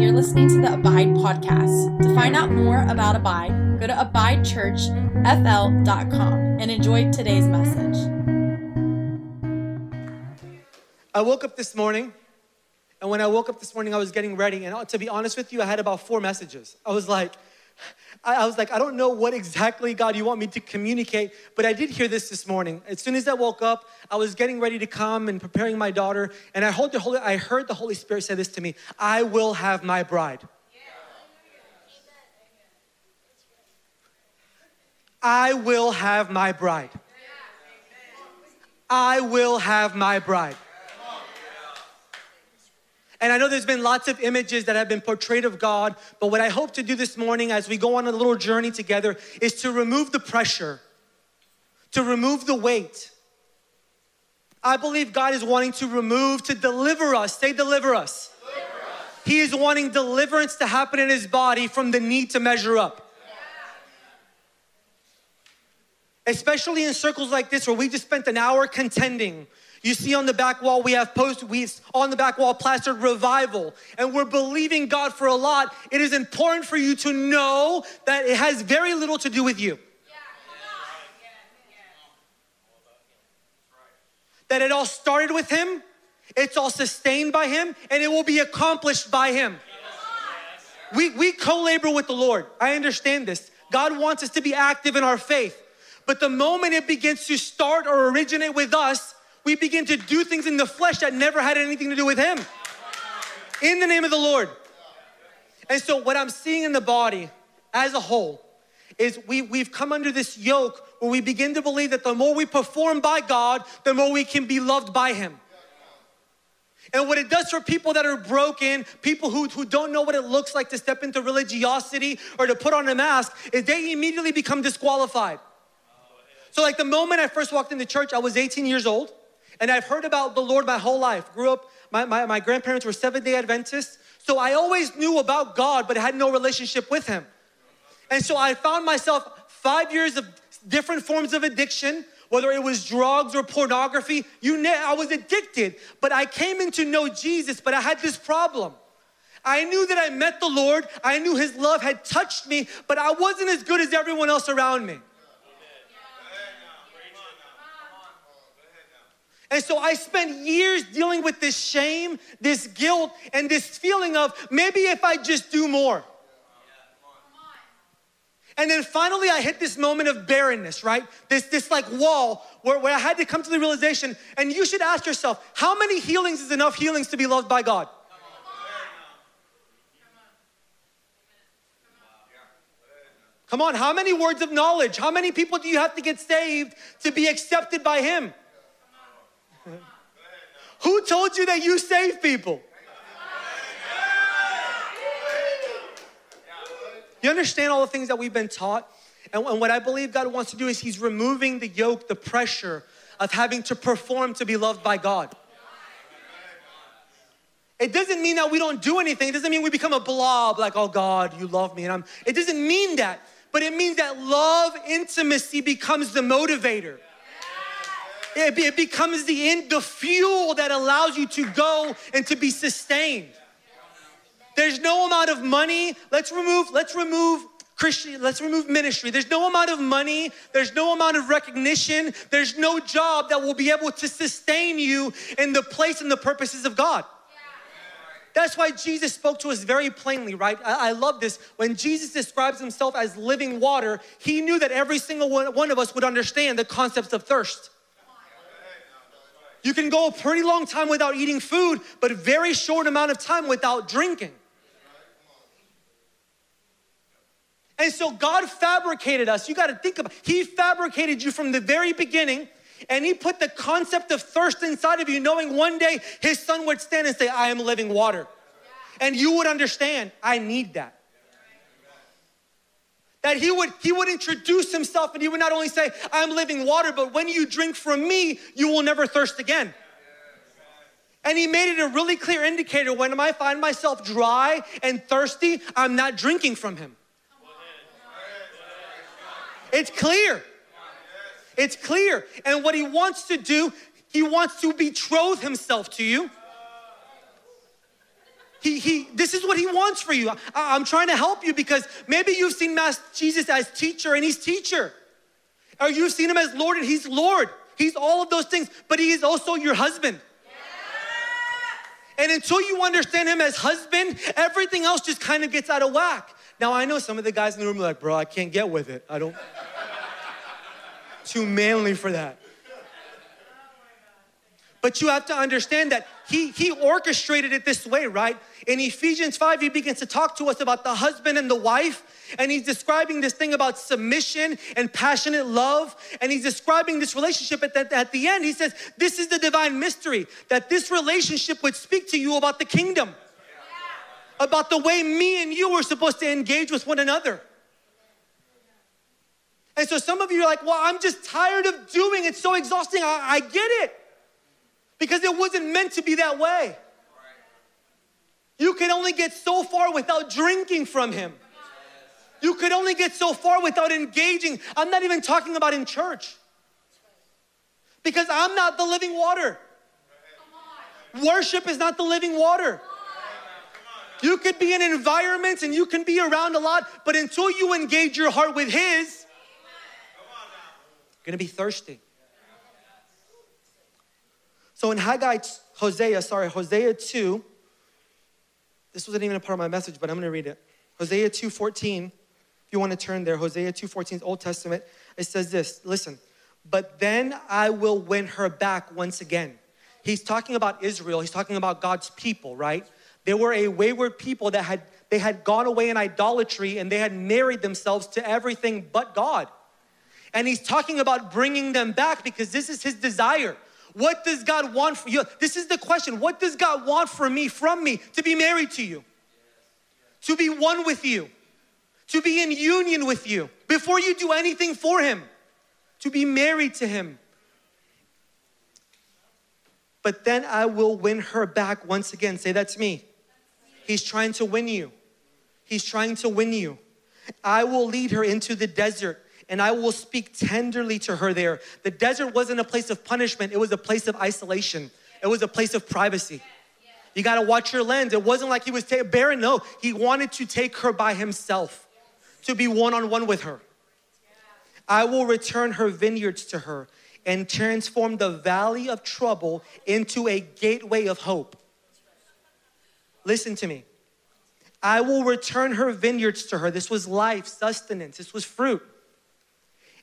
you're listening to the Abide podcast. To find out more about Abide, go to abidechurchfl.com and enjoy today's message. I woke up this morning, and when I woke up this morning, I was getting ready. And uh, to be honest with you, I had about four messages. I was like, I, was like, I don't know what exactly, God, you want me to communicate, but I did hear this this morning. As soon as I woke up, I was getting ready to come and preparing my daughter, and I heard the Holy, I heard the Holy Spirit say this to me I will have my bride. I will have my bride. I will have my bride. And I know there's been lots of images that have been portrayed of God, but what I hope to do this morning as we go on a little journey together is to remove the pressure, to remove the weight. I believe God is wanting to remove, to deliver us. Say, deliver us. Deliver us. He is wanting deliverance to happen in his body from the need to measure up. Especially in circles like this where we just spent an hour contending you see on the back wall, we have post, we on the back wall plastered revival, and we're believing God for a lot. It is important for you to know that it has very little to do with you. That it all started with Him, it's all sustained by Him, and it will be accomplished by Him. We, we co labor with the Lord. I understand this. God wants us to be active in our faith. But the moment it begins to start or originate with us, we begin to do things in the flesh that never had anything to do with Him. In the name of the Lord. And so, what I'm seeing in the body as a whole is we, we've come under this yoke where we begin to believe that the more we perform by God, the more we can be loved by Him. And what it does for people that are broken, people who, who don't know what it looks like to step into religiosity or to put on a mask, is they immediately become disqualified. So, like the moment I first walked into church, I was 18 years old. And I've heard about the Lord my whole life. Grew up, my, my, my grandparents were Seventh day Adventists. So I always knew about God, but I had no relationship with Him. And so I found myself five years of different forms of addiction, whether it was drugs or pornography, you know, I was addicted. But I came in to know Jesus, but I had this problem. I knew that I met the Lord, I knew His love had touched me, but I wasn't as good as everyone else around me. And so I spent years dealing with this shame, this guilt, and this feeling of maybe if I just do more. And then finally, I hit this moment of barrenness, right? This, this like wall where, where I had to come to the realization. And you should ask yourself, how many healings is enough healings to be loved by God? Come on, how many words of knowledge? How many people do you have to get saved to be accepted by Him? Who told you that you save people? You understand all the things that we've been taught? And, what I believe God wants to do is He's removing the yoke, the pressure of having to perform to be loved by God. It doesn't mean that we don't do anything. It doesn't mean we become a blob like, oh God, you love me. And I'm, it doesn't mean that. But it means that love, intimacy becomes the motivator. It, it becomes the, end, the fuel that allows you to go and to be sustained. There's no amount of money. Let's remove, let's remove Christian, let's remove ministry. There's no amount of money, there's no amount of recognition, there's no job that will be able to sustain you in the place and the purposes of God. That's why Jesus spoke to us very plainly, right? I, I, love this. When Jesus describes himself as living water, he knew that every single one, one of us would understand the concepts of thirst. You can go a pretty long time without eating food, but a very short amount of time without drinking. And so God fabricated us. You got to think about He fabricated you from the very beginning, and He put the concept of thirst inside of you, knowing one day His Son would stand and say, I am living water. And you would understand, I need that that he would he would introduce himself and he would not only say i'm living water but when you drink from me you will never thirst again. And he made it a really clear indicator when i find myself dry and thirsty i'm not drinking from him. It's clear. It's clear. And what he wants to do he wants to betroth himself to you He, he, this is what he wants for you. I, am trying to help you because maybe you've seen Master Jesus as teacher and he's teacher. Or you've seen him as Lord and he's Lord. He's all of those things, but he is also your husband. And until you understand him as husband, everything else just kind of gets out of whack. Now I know some of the guys in the room are like, bro, I can't get with it. I don't too manly for that. But you have to understand that he, he orchestrated it this way, right? In Ephesians 5, he begins to talk to us about the husband and the wife. And he's describing this thing about submission and passionate love. And he's describing this relationship at the, at the end. He says, This is the divine mystery that this relationship would speak to you about the kingdom, about the way me and you are supposed to engage with one another. And so some of you are like, Well, I'm just tired of doing it. It's so exhausting. I, I get it because it wasn't meant to be that way. You can only get so far without drinking from Him. You could only get so far without engaging. I'm not even talking about in church because I'm not the living water. Worship is not the living water. You could be in environments and you can be around a lot, but until you engage your heart with His, you're gonna be thirsty. So in Haggai, Hosea, sorry, Hosea 2, this wasn't even a part of my message, but I'm gonna read it. Hosea 2:14. If you want to turn there, Hosea 2:14 Old Testament. It says this. Listen, but then I will win her back once again. He's talking about Israel. He's talking about God's people, right? They were a wayward people that had they had gone away in idolatry and they had married themselves to everything but God. And he's talking about bringing them back because this is his desire. What does God want for you? This is the question. What does God want for me, from me, to be married to you? To be one with you, to be in union with you before you do anything for Him, to be married to Him. But then I will win her back once again. Say that to me. He's trying to win you. He's trying to win you. I will lead her into the desert and I will speak tenderly to her there. The desert wasn't a place of punishment, it was a place of isolation, it was a place of privacy. You gotta watch your lens. It wasn't like he was ta- barren, no. He wanted to take her by himself, to be one on one with her. I will return her vineyards to her and transform the valley of trouble into a gateway of hope. Listen to me. I will return her vineyards to her. This was life, sustenance, this was fruit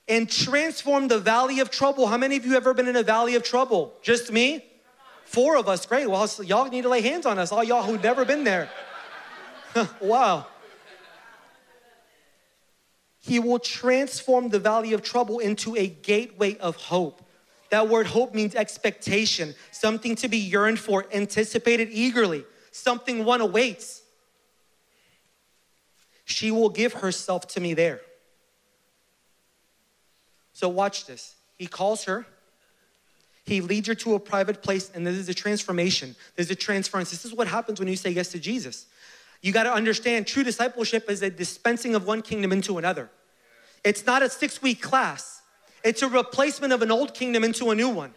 and transform the valley of trouble. How many of you ever been in a valley of trouble? Just me? Four of us. Great. Well, y'all need to lay hands on us, all y'all who've never been there. wow. He will transform the valley of trouble into a gateway of hope. That word hope means expectation, something to be yearned for, anticipated eagerly, something one awaits. She will give herself to me there. So watch this. He calls her. He leads her to a private place, and there's a transformation. There's a transference. This is what happens when you say yes to Jesus. You got to understand true discipleship is a dispensing of one kingdom into another. It's not a six week class, it's a replacement of an old kingdom into a new one.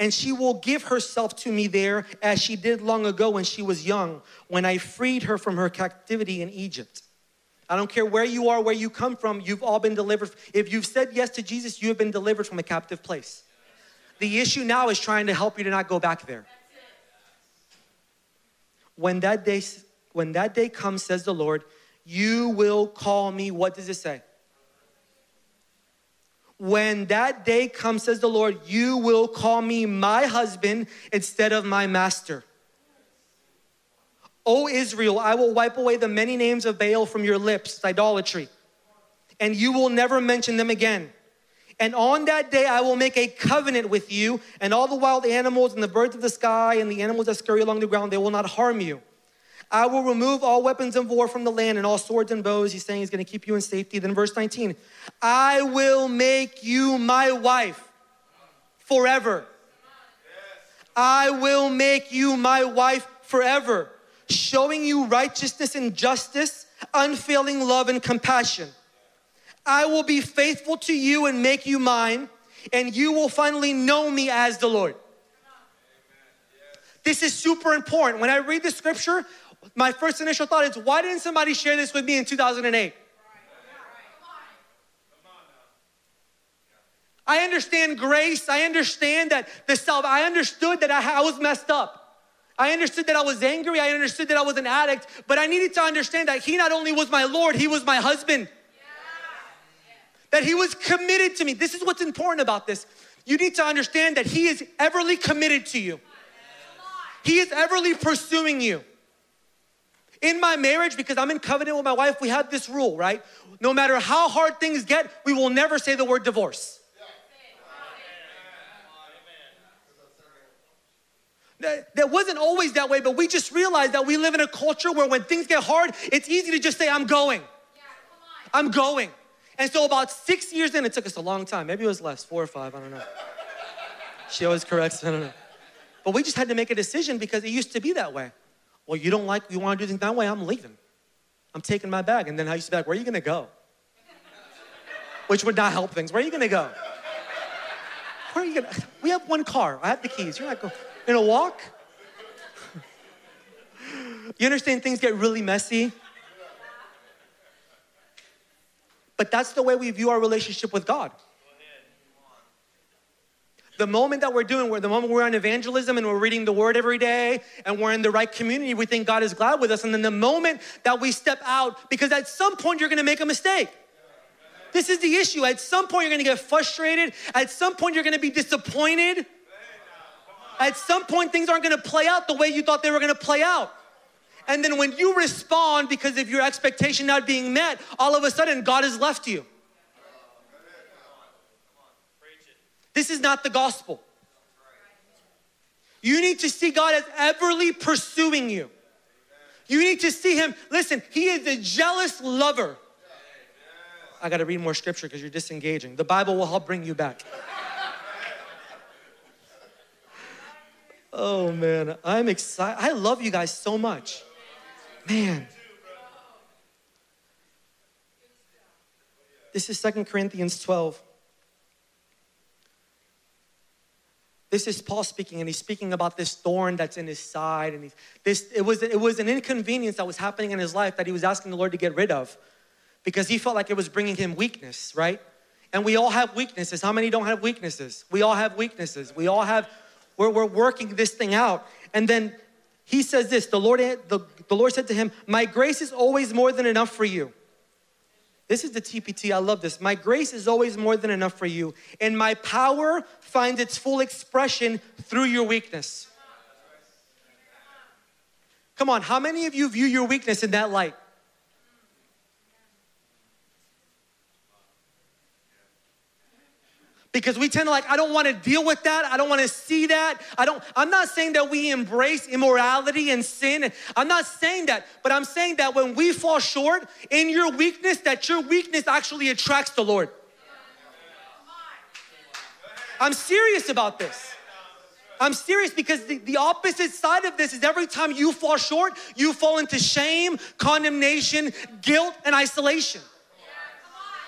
And she will give herself to me there as she did long ago when she was young, when I freed her from her captivity in Egypt. I don't care where you are, where you come from, you've all been delivered. If you've said yes to Jesus, you have been delivered from a captive place. The issue now is trying to help you to not go back there. When that day when that day comes says the Lord, you will call me what does it say? When that day comes says the Lord, you will call me my husband instead of my master. O Israel, I will wipe away the many names of Baal from your lips, idolatry, and you will never mention them again. And on that day, I will make a covenant with you, and all the wild animals and the birds of the sky and the animals that scurry along the ground, they will not harm you. I will remove all weapons of war from the land and all swords and bows. He's saying he's going to keep you in safety. Then, verse 19, I will make you my wife forever. I will make you my wife forever showing you righteousness and justice, unfailing love and compassion. I will be faithful to you and make you mine, and you will finally know me as the Lord. This is super important. When I read the scripture, my first initial thought is, why didn't somebody share this with me in 2008? I understand grace. I understand that the self, I understood that I, I was messed up. I understood that I was angry. I understood that I was an addict, but I needed to understand that He not only was my Lord, He was my husband. That He was committed to me. This is what's important about this. You need to understand that He is everly committed to you, He is everly pursuing you. In my marriage, because I'm in covenant with my wife, we have this rule, right? No matter how hard things get, we will never say the word divorce. That wasn't always that way, but we just realized that we live in a culture where when things get hard, it's easy to just say, I'm going. Yeah, I'm going. And so about six years in, it took us a long time. Maybe it was less, four or five, I don't know. she always corrects, I don't know. But we just had to make a decision because it used to be that way. Well, you don't like, you want to do things that way, I'm leaving. I'm taking my bag. And then I used to be like, where are you gonna go? Which would not help things. Where are you gonna go? Where are you gonna? We have one car. I have the keys. You're not going in a walk? You understand things get really messy? But that's the way we view our relationship with God. The moment that we're doing, the moment we're on evangelism and we're reading the word every day and we're in the right community, we think God is glad with us. And then the moment that we step out, because at some point you're gonna make a mistake. This is the issue. At some point you're gonna get frustrated. At some point you're gonna be disappointed. At some point things aren't gonna play out the way you thought they were gonna play out. And then when you respond because of your expectation not being met, all of a sudden God has left you. This is not the gospel. You need to see God as everly pursuing you. You need to see Him. Listen, He is a jealous lover. I got to read more scripture because you're disengaging. The Bible will help bring you back. Oh man, I'm excited. I love you guys so much. Man. This is Second Corinthians 12. This is Paul speaking, and he's speaking about this thorn that's in his side. And this, it, was, it was an inconvenience that was happening in his life that he was asking the Lord to get rid of because he felt like it was bringing him weakness, right? And we all have weaknesses. How many don't have weaknesses? We all have weaknesses. We all have, we're, we're working this thing out. And then he says this the Lord, the, the Lord said to him, My grace is always more than enough for you. This is the TPT. I love this. My grace is always more than enough for you, and my power finds its full expression through your weakness. Come on, how many of you view your weakness in that light? Because we tend to like i don't want to deal with that i don't want to see that i don't i'm not saying that we embrace immorality and sin i'm not saying that but i'm saying that when we fall short in your weakness that your weakness actually attracts the lord i'm serious about this I'm serious because the, the opposite side of this is every time you fall short, you fall into shame, condemnation, guilt, and isolation.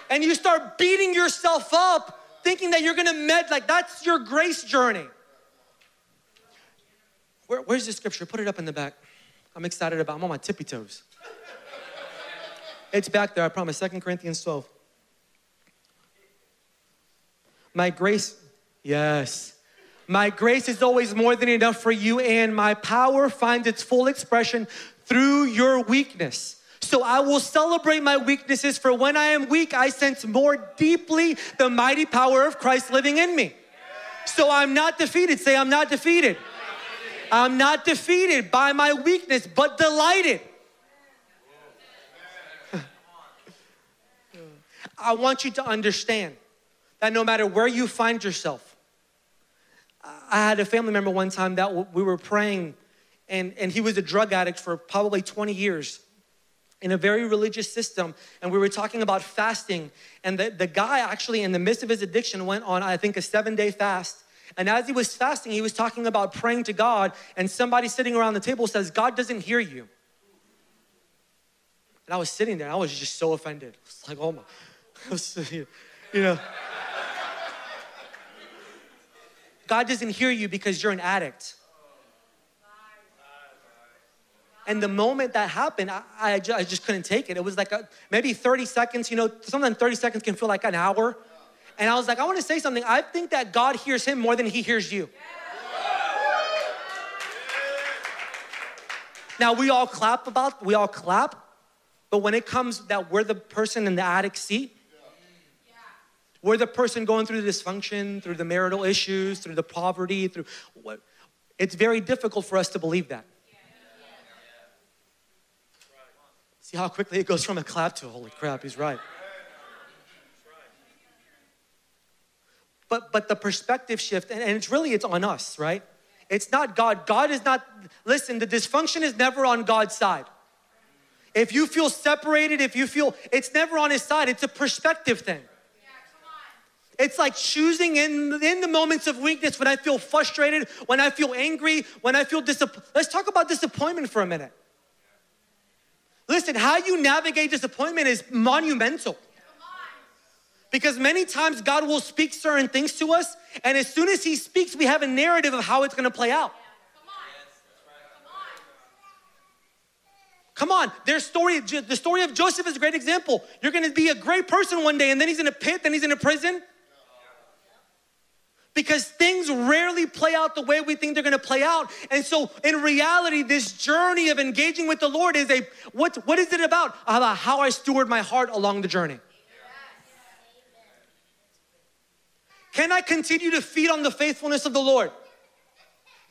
And you start beating yourself up thinking that you're gonna med, like that's your grace journey. Where, where's the scripture? Put it up in the back. I'm excited about, I'm on my tippy toes. it's back there, I promise. Second Corinthians 12. My grace, yes. My grace is always more than enough for you, and my power finds its full expression through your weakness. So I will celebrate my weaknesses, for when I am weak, I sense more deeply the mighty power of Christ living in me. So I'm not defeated. Say, I'm not defeated. I'm not defeated by my weakness, but delighted. I want you to understand that no matter where you find yourself, I had a family member one time that we were praying, and, and he was a drug addict for probably 20 years in a very religious system and we were talking about fasting and the, the guy actually in the midst of his addiction went on i think a seven day fast. And as he was fasting he was talking about praying to god and somebody sitting around the table says god doesn't hear you. And i was sitting there i was just so offended. It's like oh my you know. God doesn't hear you because you're an addict And the moment that happened, I, I, just, I just couldn't take it. It was like a, maybe 30 seconds, you know, sometimes 30 seconds can feel like an hour. And I was like, I want to say something. I think that God hears him more than he hears you. Now we all clap about, we all clap, but when it comes that we're the person in the attic seat, we're the person going through the dysfunction, through the marital issues, through the poverty, through what it's very difficult for us to believe that. See how quickly it goes from a clap to holy crap, he's right. But but the perspective shift, and, and it's really it's on us, right? It's not God. God is not, listen, the dysfunction is never on God's side. If you feel separated, if you feel, it's never on his side. It's a perspective thing. It's like choosing in, in the moments of weakness when I feel frustrated, when I feel angry, when I feel disappointed. Let's talk about disappointment for a minute. Listen, how you navigate disappointment is monumental. Because many times God will speak certain things to us, and as soon as He speaks, we have a narrative of how it's gonna play out. Come on, their story, the story of Joseph is a great example. You're gonna be a great person one day, and then he's in a pit, then he's in a prison. Because things rarely play out the way we think they're gonna play out. And so, in reality, this journey of engaging with the Lord is a what, what is it about? About how I steward my heart along the journey. Can I continue to feed on the faithfulness of the Lord?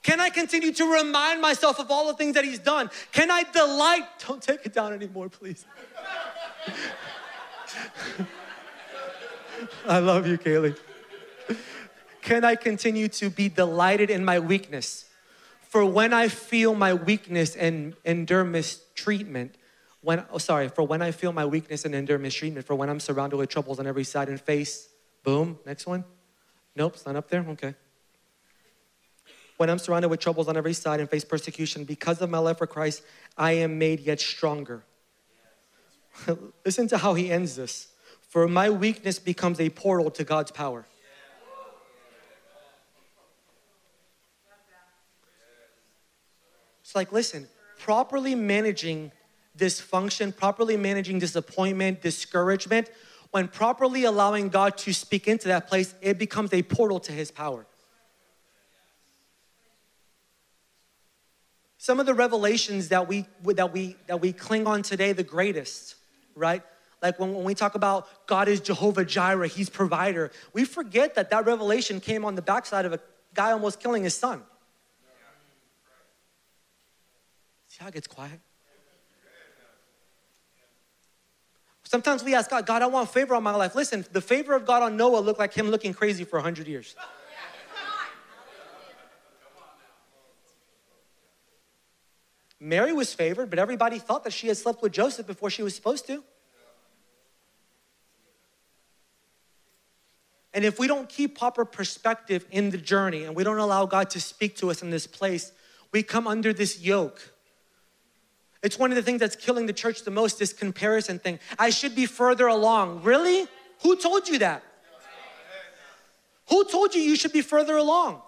Can I continue to remind myself of all the things that He's done? Can I delight? Don't take it down anymore, please. I love you, Kaylee. Can I continue to be delighted in my weakness? For when I feel my weakness and endure mistreatment, when, oh, sorry, for when I feel my weakness and endure mistreatment, for when I'm surrounded with troubles on every side and face, boom, next one Nope, it's not up there? Okay. When I'm surrounded with troubles on every side and face persecution because of my love for Christ, I am made yet stronger. Listen to how he ends this. For my weakness becomes a portal to God's power. Like, listen, properly managing dysfunction, properly managing disappointment, discouragement when properly allowing God to speak into that place, it becomes a portal to his power. Some of the revelations that we that we that we cling on today, the greatest, right? Like when, when we talk about God is Jehovah Jireh, He's provider, we forget that that revelation came on the backside of a guy almost killing his son. See how it gets quiet? Sometimes we ask God, God, I want favor on my life. Listen, the favor of God on Noah looked like him looking crazy for 100 years. Mary was favored, but everybody thought that she had slept with Joseph before she was supposed to. And if we don't keep proper perspective in the journey and we don't allow God to speak to us in this place, we come under this yoke it's one of the things that's killing the church the most, this comparison thing. I should be further along. Really? Who told you that? Who told you you should be further along?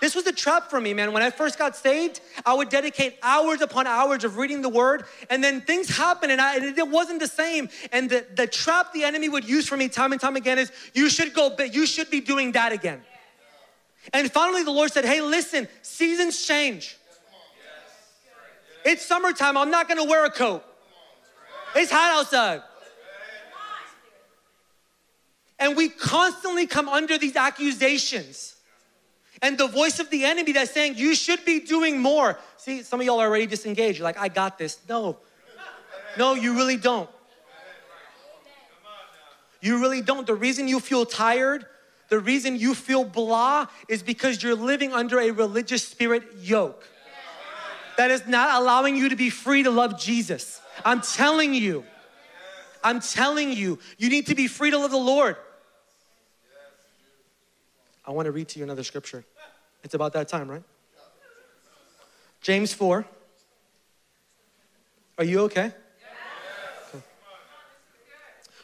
This was a trap for me, man. When I first got saved, I would dedicate hours upon hours of reading the word, and then things happened, and, I, and it wasn't the same. And the, the trap the enemy would use for me time and time again is you should go, but you should be doing that again. And finally, the Lord said, Hey, listen, seasons change. It's summertime. I'm not going to wear a coat. It's hot outside. And we constantly come under these accusations and the voice of the enemy that's saying, You should be doing more. See, some of y'all are already disengaged. You're like, I got this. No, no, you really don't. You really don't. The reason you feel tired, the reason you feel blah is because you're living under a religious spirit yoke that is not allowing you to be free to love Jesus. I'm telling you. I'm telling you, you need to be free to love the Lord. I want to read to you another scripture. It's about that time, right? James 4. Are you okay?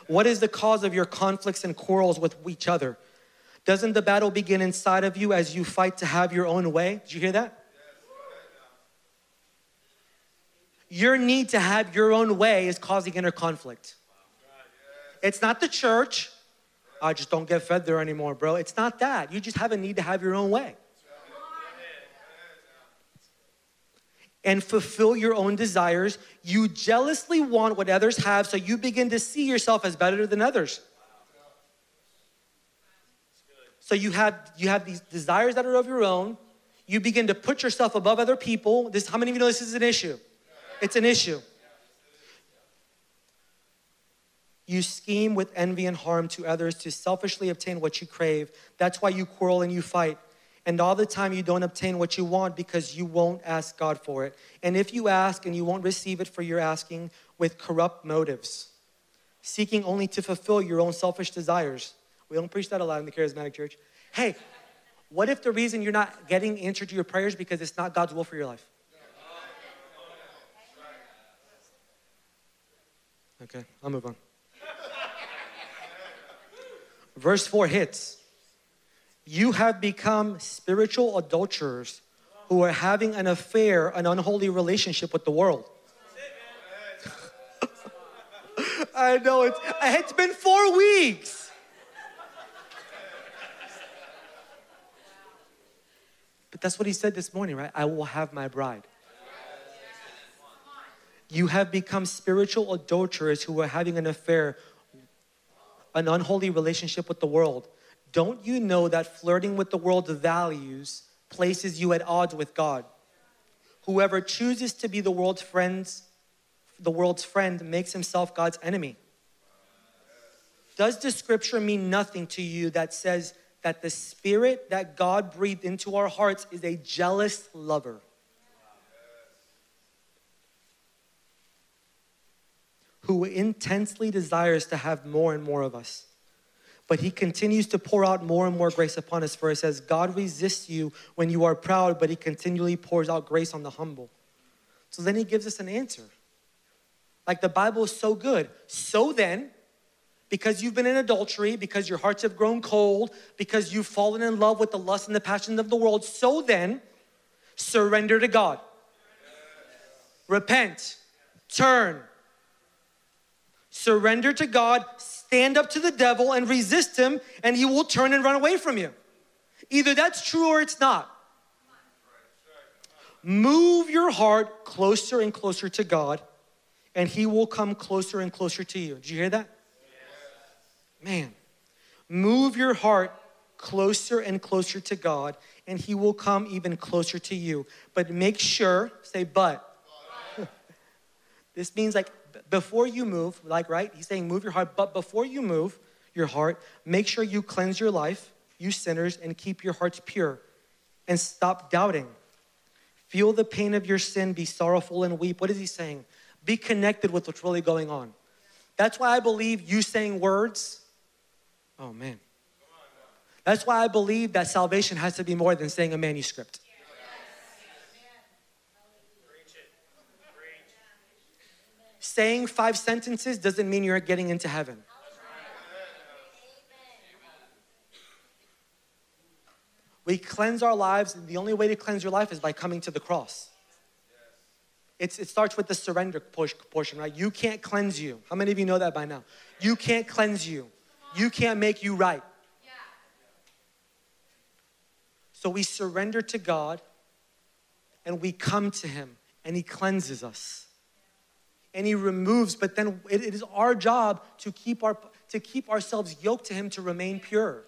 What is the cause of your conflicts and quarrels with each other? Doesn't the battle begin inside of you as you fight to have your own way? Did you hear that? Your need to have your own way is causing inner conflict. It's not the church. I just don't get fed there anymore, bro. It's not that. You just have a need to have your own way. And fulfill your own desires. You jealously want what others have, so you begin to see yourself as better than others. So you have you have these desires that are of your own. You begin to put yourself above other people. This how many of you know this is an issue? It's an issue. You scheme with envy and harm to others to selfishly obtain what you crave. That's why you quarrel and you fight. And all the time you don't obtain what you want because you won't ask God for it. And if you ask and you won't receive it for your asking with corrupt motives, seeking only to fulfill your own selfish desires. We don't preach that a lot in the charismatic church. Hey, what if the reason you're not getting answered to your prayers because it's not God's will for your life? Okay, I'll move on. Verse 4 hits. You have become spiritual adulterers who are having an affair, an unholy relationship with the world. I know it's it's been 4 weeks. But that's what he said this morning, right? I will have my bride. You have become spiritual adulterers who are having an affair, an unholy relationship with the world. Don't you know that flirting with the world's values places you at odds with God? Whoever chooses to be the world's friends, the world's friend makes himself God's enemy. Does the scripture mean nothing to you that says that the spirit that God breathed into our hearts is a jealous lover? Who intensely desires to have more and more of us. But he continues to pour out more and more grace upon us. For it says, God resists you when you are proud, but he continually pours out grace on the humble. So then he gives us an answer. Like the Bible is so good. So then, because you've been in adultery, because your hearts have grown cold, because you've fallen in love with the lust and the passions of the world, so then, surrender to God. Repent, turn, Surrender to God, stand up to the devil and resist him, and he will turn and run away from you. Either that's true or it's not. Move your heart closer and closer to God, and he will come closer and closer to you. Did you hear that? Man, move your heart closer and closer to God, and he will come even closer to you. But make sure, say, but. this means like before you move, like, right? He's saying move your heart, but before you move your heart, make sure you cleanse your life, you sinners, and keep your hearts pure and stop doubting. Feel the pain of your sin, be sorrowful and weep. What is he saying? Be connected with what's really going on. That's why I believe you saying words. Oh, man. That's why I believe that salvation has to be more than saying a manuscript. Saying five sentences doesn't mean you're getting into heaven. We cleanse our lives, and the only way to cleanse your life is by coming to the cross. It's, it starts with the surrender portion, right? You can't cleanse you. How many of you know that by now? You can't cleanse you. You can't make you right. So we surrender to God and we come to Him and He cleanses us and he removes, but then it, it is our job to keep, our, to keep ourselves yoked to him to remain pure.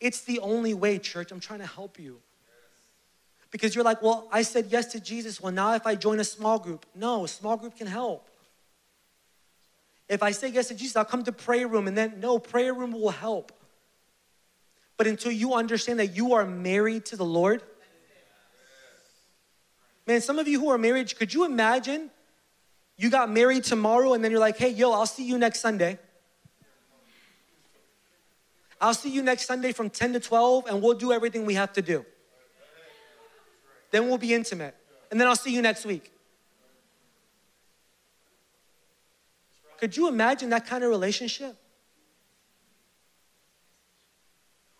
It's the only way, church. I'm trying to help you. Because you're like, well, I said yes to Jesus. Well, now if I join a small group, no, a small group can help. If I say yes to Jesus, I'll come to prayer room, and then no, prayer room will help. But until you understand that you are married to the Lord, Man, some of you who are married, could you imagine you got married tomorrow and then you're like, hey, yo, I'll see you next Sunday. I'll see you next Sunday from 10 to 12 and we'll do everything we have to do. Then we'll be intimate. And then I'll see you next week. Could you imagine that kind of relationship?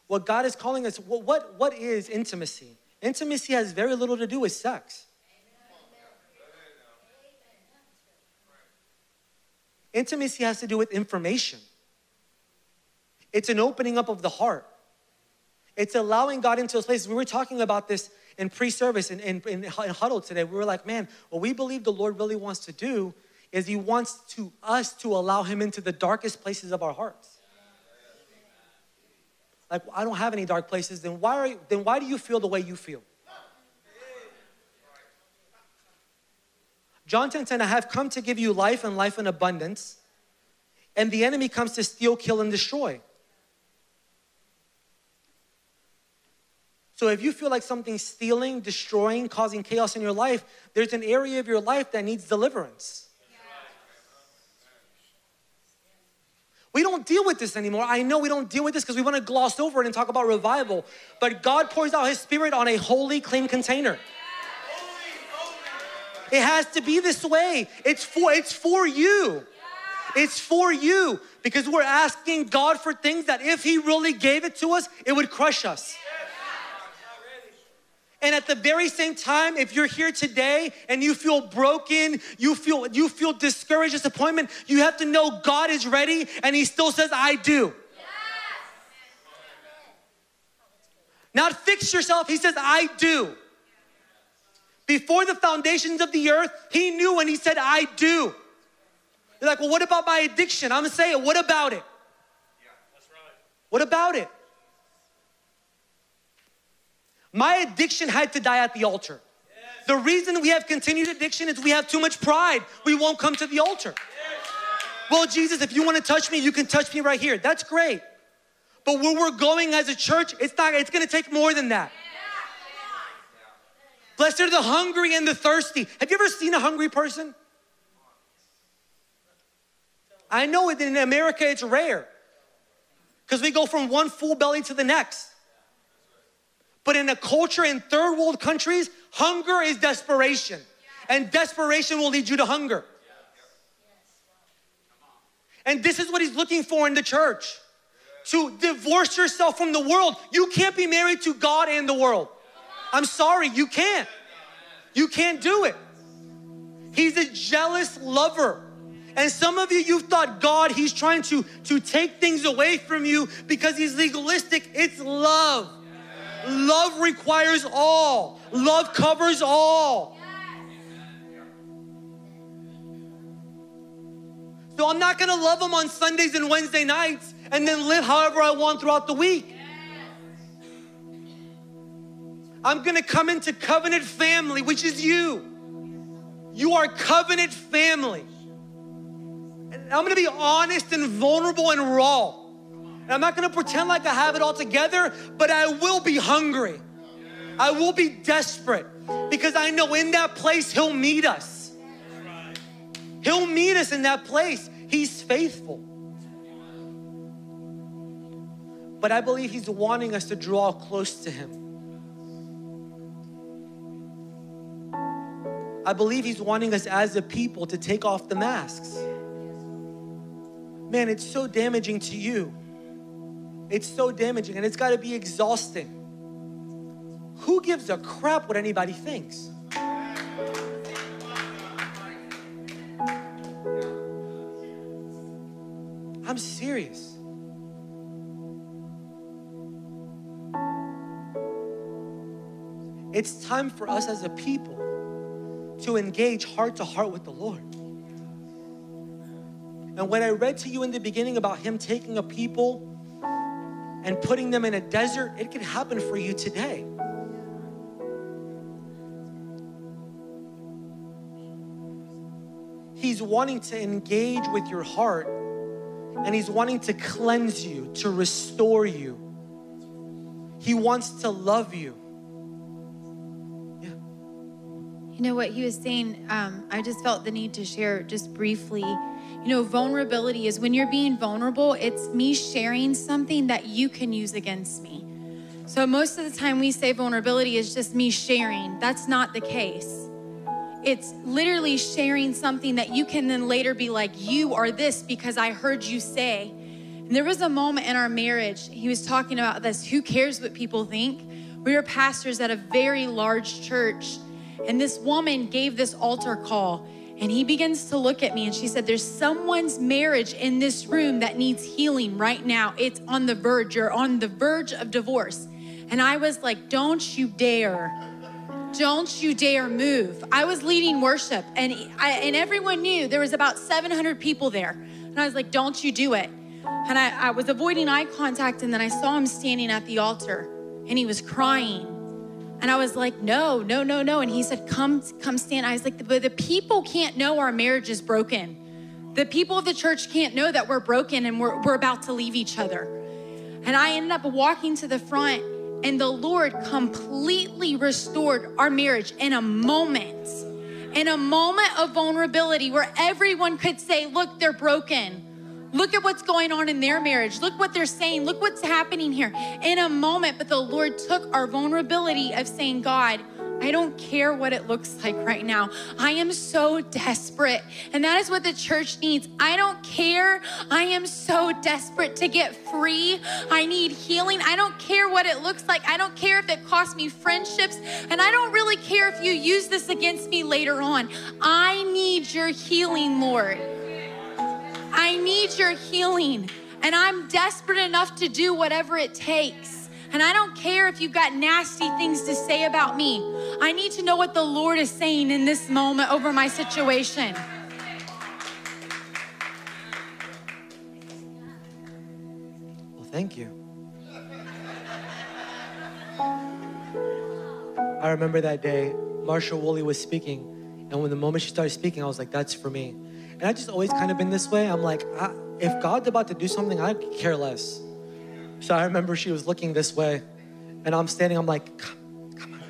What God is calling us, what, what, what is intimacy? Intimacy has very little to do with sex. Intimacy has to do with information. It's an opening up of the heart. It's allowing God into those places. We were talking about this in pre-service and in, in, in huddle today. We were like, man, what we believe the Lord really wants to do is He wants to us to allow Him into the darkest places of our hearts. Like, I don't have any dark places. Then why are you, then why do you feel the way you feel? John 10 10, I have come to give you life and life in abundance, and the enemy comes to steal, kill, and destroy. So if you feel like something's stealing, destroying, causing chaos in your life, there's an area of your life that needs deliverance. We don't deal with this anymore. I know we don't deal with this because we want to gloss over it and talk about revival. But God pours out His Spirit on a holy, clean container. It has to be this way. It's for it's for you. It's for you because we're asking God for things that if He really gave it to us, it would crush us. And at the very same time, if you're here today and you feel broken, you feel you feel discouraged, disappointment, you have to know God is ready and he still says I do. Not fix yourself, he says I do. Before the foundations of the earth, he knew when he said I do. You're like, well, what about my addiction? I'm gonna say it. What about it? Yeah, that's right. What about it? My addiction had to die at the altar. Yes. The reason we have continued addiction is we have too much pride. We won't come to the altar. Yes. Well, Jesus, if you want to touch me, you can touch me right here. That's great. But where we're going as a church, it's not, it's gonna take more than that. Blessed are the hungry and the thirsty. Have you ever seen a hungry person? I know it in America it's rare because we go from one full belly to the next. But in a culture in third world countries, hunger is desperation. And desperation will lead you to hunger. And this is what he's looking for in the church to divorce yourself from the world. You can't be married to God and the world. I'm sorry, you can't. You can't do it. He's a jealous lover. And some of you, you've thought God, He's trying to, to take things away from you because He's legalistic. It's love. Love requires all, love covers all. So I'm not gonna love them on Sundays and Wednesday nights and then live however I want throughout the week. I'm gonna come into covenant family, which is you. You are covenant family. And I'm gonna be honest and vulnerable and raw. And I'm not gonna pretend like I have it all together, but I will be hungry. I will be desperate because I know in that place He'll meet us. He'll meet us in that place. He's faithful. But I believe He's wanting us to draw close to Him. I believe He's wanting us as a people to take off the masks. Man, it's so damaging to you. It's so damaging and it's got to be exhausting. Who gives a crap what anybody thinks? I'm serious. It's time for us as a people to engage heart to heart with the Lord. And when I read to you in the beginning about Him taking a people and putting them in a desert, it can happen for you today. He's wanting to engage with your heart and He's wanting to cleanse you, to restore you. He wants to love you. You know what he was saying? Um, I just felt the need to share just briefly you know, vulnerability is when you're being vulnerable, it's me sharing something that you can use against me. So most of the time we say vulnerability is just me sharing. That's not the case. It's literally sharing something that you can then later be like, you are this because I heard you say. And there was a moment in our marriage, he was talking about this who cares what people think? We were pastors at a very large church, and this woman gave this altar call And he begins to look at me and she said, There's someone's marriage in this room that needs healing right now. It's on the verge. You're on the verge of divorce. And I was like, Don't you dare. Don't you dare move. I was leading worship and I, and everyone knew there was about 700 people there. And I was like, Don't you do it. And I, I was avoiding eye contact and then I saw him standing at the altar and he was crying. And I was like, no, no, no, no. And he said, come, come stand. I was like, but the people can't know our marriage is broken. The people of the church can't know that we're broken and we're, we're about to leave each other. And I ended up walking to the front, and the Lord completely restored our marriage in a moment. In a moment of vulnerability where everyone could say, Look, they're broken. Look at what's going on in their marriage. Look what they're saying. Look what's happening here in a moment. But the Lord took our vulnerability of saying, God, I don't care what it looks like right now. I am so desperate. And that is what the church needs. I don't care. I am so desperate to get free. I need healing. I don't care what it looks like. I don't care if it costs me friendships. And I don't really care if you use this against me later on. I need your healing, Lord. I need your healing. And I'm desperate enough to do whatever it takes. And I don't care if you've got nasty things to say about me. I need to know what the Lord is saying in this moment over my situation. Well, thank you. I remember that day, Marsha Woolley was speaking, and when the moment she started speaking, I was like, that's for me. And I just always kind of been this way. I'm like, if God's about to do something, I care less. So I remember she was looking this way, and I'm standing, I'm like, come, come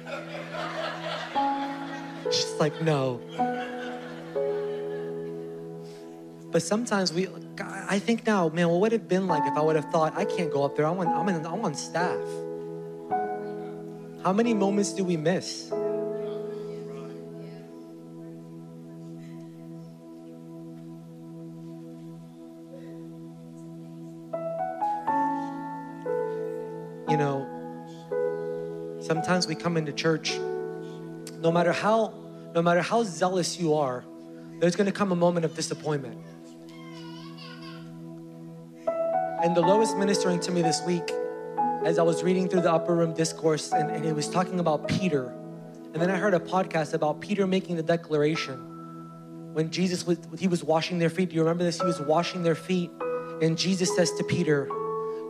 on. She's like, no. But sometimes we, I think now, man, what would it have been like if I would have thought, I can't go up there, I'm on, I'm, in, I'm on staff. How many moments do we miss? We come into church, no matter how, no matter how zealous you are, there's gonna come a moment of disappointment. And the was ministering to me this week as I was reading through the upper room discourse, and, and it was talking about Peter. And then I heard a podcast about Peter making the declaration when Jesus was he was washing their feet. Do you remember this? He was washing their feet, and Jesus says to Peter,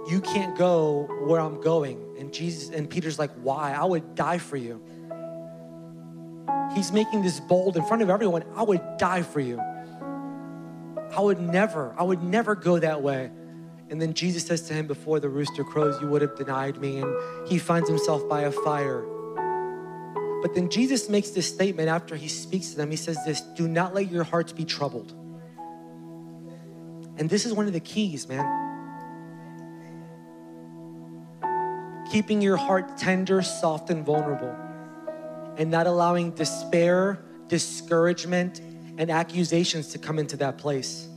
"You can't go where I'm going." And Jesus and Peter's like, "Why? I would die for you." He's making this bold in front of everyone. I would die for you. I would never, I would never go that way. And then Jesus says to him, Before the rooster crows, you would have denied me. And he finds himself by a fire. But then Jesus makes this statement after he speaks to them. He says, This do not let your hearts be troubled. And this is one of the keys, man. Keeping your heart tender, soft, and vulnerable, and not allowing despair, discouragement, and accusations to come into that place.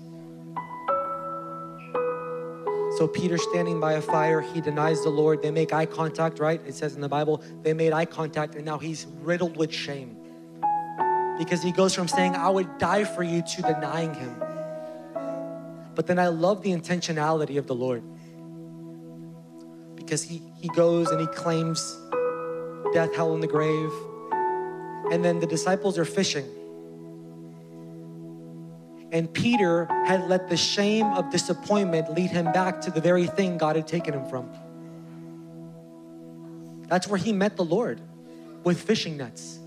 So Peter standing by a fire, he denies the Lord. They make eye contact, right? It says in the Bible, they made eye contact and now he's riddled with shame. Because he goes from saying, I would die for you to denying him. But then I love the intentionality of the Lord. Because he, he goes and he claims death, hell, and the grave. And then the disciples are fishing. And Peter had let the shame of disappointment lead him back to the very thing God had taken him from. That's where he met the Lord with fishing nets.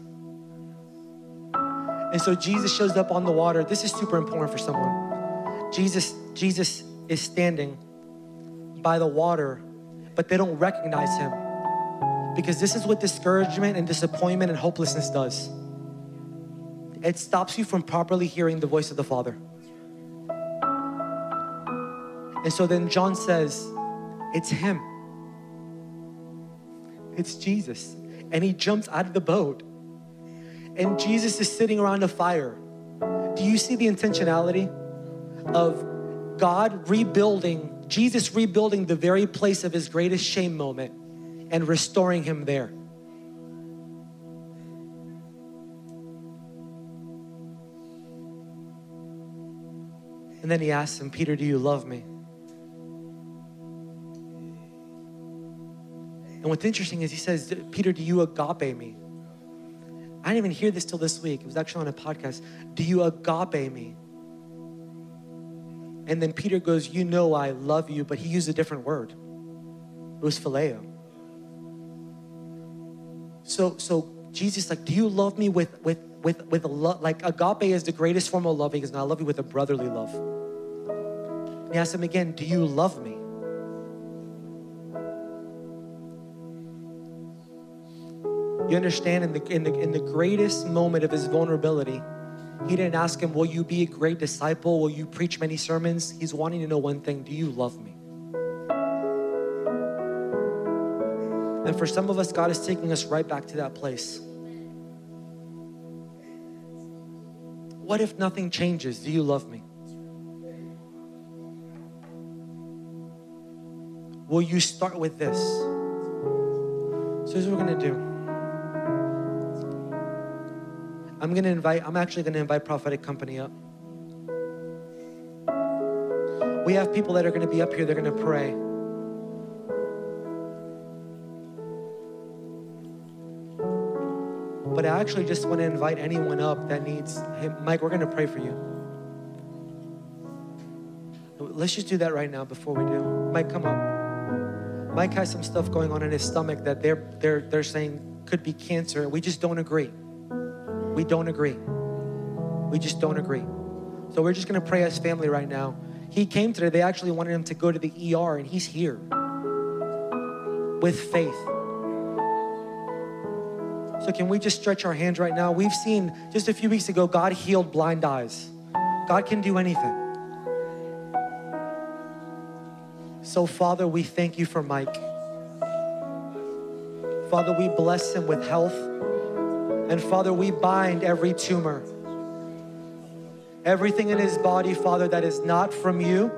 And so Jesus shows up on the water. This is super important for someone. Jesus, Jesus is standing by the water, but they don't recognize him. Because this is what discouragement and disappointment and hopelessness does it stops you from properly hearing the voice of the Father. And so then John says, It's Him. It's Jesus. And he jumps out of the boat. And Jesus is sitting around a fire. Do you see the intentionality of God rebuilding, Jesus rebuilding the very place of his greatest shame moment and restoring him there? And then he asks him, Peter, do you love me? And what's interesting is he says, Peter, do you agape me? I didn't even hear this till this week. It was actually on a podcast. Do you agape me? And then Peter goes, You know I love you, but he used a different word. It was phileo. So, so Jesus, like, do you love me with with with with love? Like agape is the greatest form of loving, is I love you with a brotherly love. And he asked him again, Do you love me? You understand in the, in the in the greatest moment of his vulnerability, he didn't ask him, Will you be a great disciple? Will you preach many sermons? He's wanting to know one thing Do you love me? And for some of us, God is taking us right back to that place. What if nothing changes? Do you love me? Will you start with this? So here's what we're gonna do. I'm gonna invite, I'm actually gonna invite Prophetic Company up. We have people that are gonna be up here, they're gonna pray. But I actually just wanna invite anyone up that needs, hey, Mike, we're gonna pray for you. Let's just do that right now before we do. Mike, come up. Mike has some stuff going on in his stomach that they're, they're, they're saying could be cancer. We just don't agree. We don't agree. We just don't agree. So we're just gonna pray as family right now. He came today, they actually wanted him to go to the ER, and he's here with faith. So, can we just stretch our hands right now? We've seen just a few weeks ago, God healed blind eyes. God can do anything. So, Father, we thank you for Mike. Father, we bless him with health. And Father, we bind every tumor. Everything in his body, Father, that is not from you,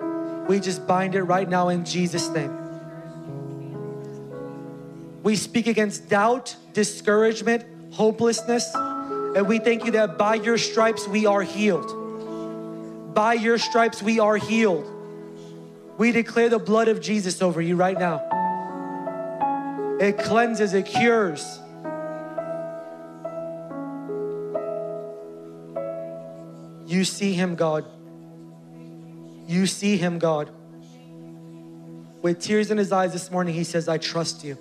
we just bind it right now in Jesus' name. We speak against doubt, discouragement, hopelessness, and we thank you that by your stripes we are healed. By your stripes we are healed. We declare the blood of Jesus over you right now. It cleanses, it cures. You see him, God. You see him, God. With tears in his eyes this morning, he says, I trust you.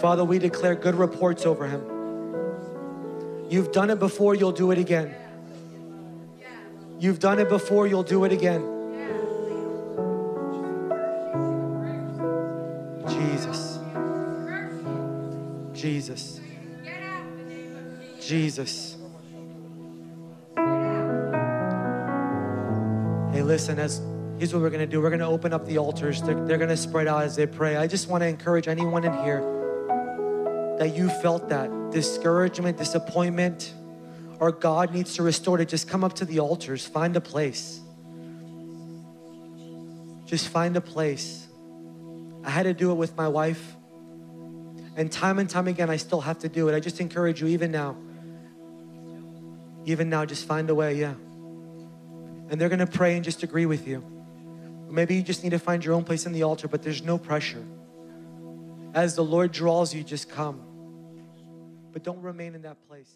Father, we declare good reports over him. You've done it before, you'll do it again. You've done it before, you'll do it again. Jesus. Jesus. Hey, listen, as here's what we're gonna do. We're gonna open up the altars. They're, they're gonna spread out as they pray. I just want to encourage anyone in here that you felt that discouragement, disappointment, or God needs to restore to just come up to the altars, find a place. Just find a place. I had to do it with my wife. And time and time again, I still have to do it. I just encourage you, even now, even now, just find a way, yeah. And they're gonna pray and just agree with you. Maybe you just need to find your own place in the altar, but there's no pressure. As the Lord draws you, just come. But don't remain in that place.